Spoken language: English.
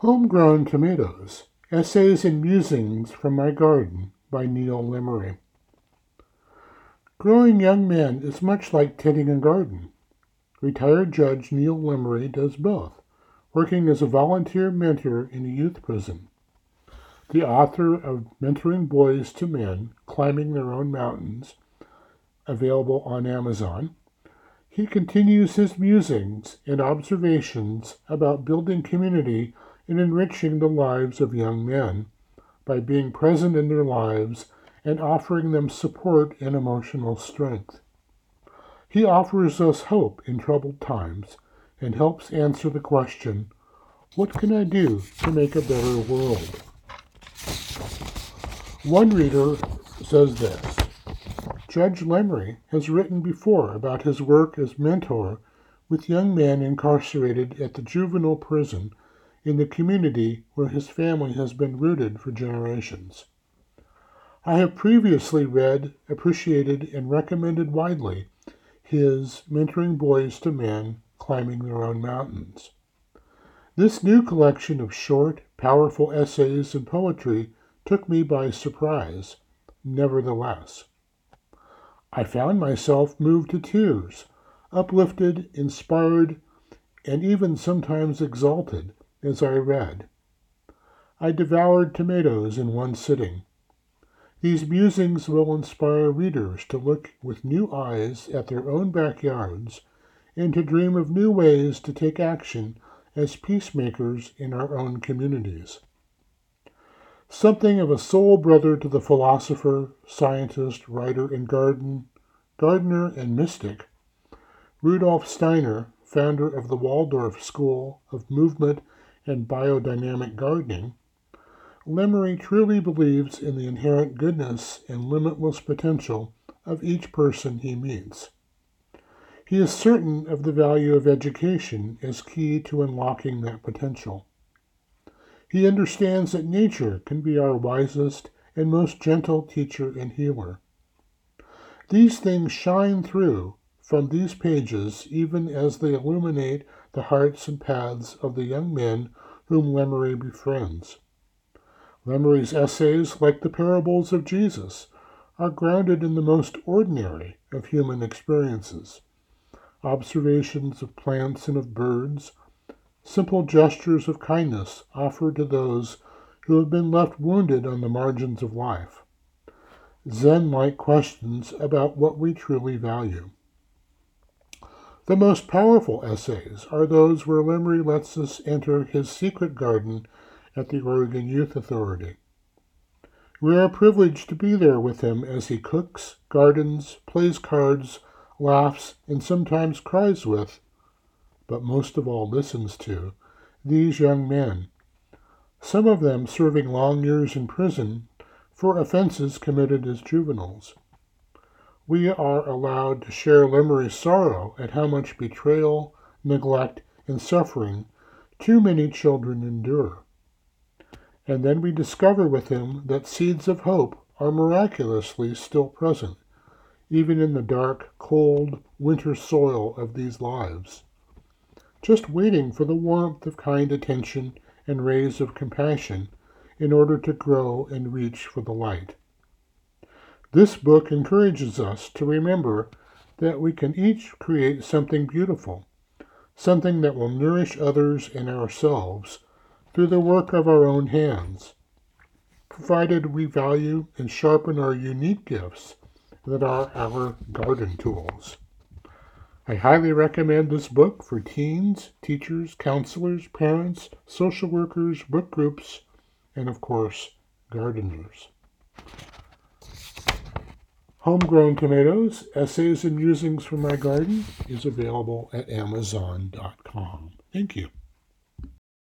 Homegrown Tomatoes Essays and Musings from My Garden by Neil Lemery. Growing young men is much like tending a garden. Retired Judge Neil Lemery does both, working as a volunteer mentor in a youth prison. The author of Mentoring Boys to Men Climbing Their Own Mountains, available on Amazon, he continues his musings and observations about building community and enriching the lives of young men by being present in their lives and offering them support and emotional strength. He offers us hope in troubled times and helps answer the question, What can I do to make a better world? One reader says this Judge Lemery has written before about his work as mentor with young men incarcerated at the juvenile prison in the community where his family has been rooted for generations. I have previously read, appreciated, and recommended widely his Mentoring Boys to Men Climbing Their Own Mountains. This new collection of short, powerful essays and poetry took me by surprise, nevertheless. I found myself moved to tears, uplifted, inspired, and even sometimes exalted as I read. I devoured tomatoes in one sitting. These musings will inspire readers to look with new eyes at their own backyards and to dream of new ways to take action as peacemakers in our own communities. Something of a soul brother to the philosopher, scientist, writer, and garden, gardener and mystic, Rudolf Steiner, founder of the Waldorf School of Movement and Biodynamic Gardening, Lemery truly believes in the inherent goodness and limitless potential of each person he meets. He is certain of the value of education as key to unlocking that potential. He understands that nature can be our wisest and most gentle teacher and healer. These things shine through from these pages even as they illuminate the hearts and paths of the young men whom Lemery befriends. Lemery's essays, like the parables of Jesus, are grounded in the most ordinary of human experiences observations of plants and of birds, simple gestures of kindness offered to those who have been left wounded on the margins of life, Zen like questions about what we truly value. The most powerful essays are those where Lemery lets us enter his secret garden at the Oregon Youth Authority. We are privileged to be there with him as he cooks, gardens, plays cards, laughs, and sometimes cries with but most of all listens to, these young men, some of them serving long years in prison for offenses committed as juveniles. We are allowed to share Lemery's sorrow at how much betrayal, neglect, and suffering too many children endure. And then we discover with him that seeds of hope are miraculously still present, even in the dark, cold, winter soil of these lives just waiting for the warmth of kind attention and rays of compassion in order to grow and reach for the light. This book encourages us to remember that we can each create something beautiful, something that will nourish others and ourselves through the work of our own hands, provided we value and sharpen our unique gifts that are our garden tools. I highly recommend this book for teens, teachers, counselors, parents, social workers, book groups, and of course, gardeners. Homegrown Tomatoes, Essays and Musings from My Garden is available at Amazon.com. Thank you.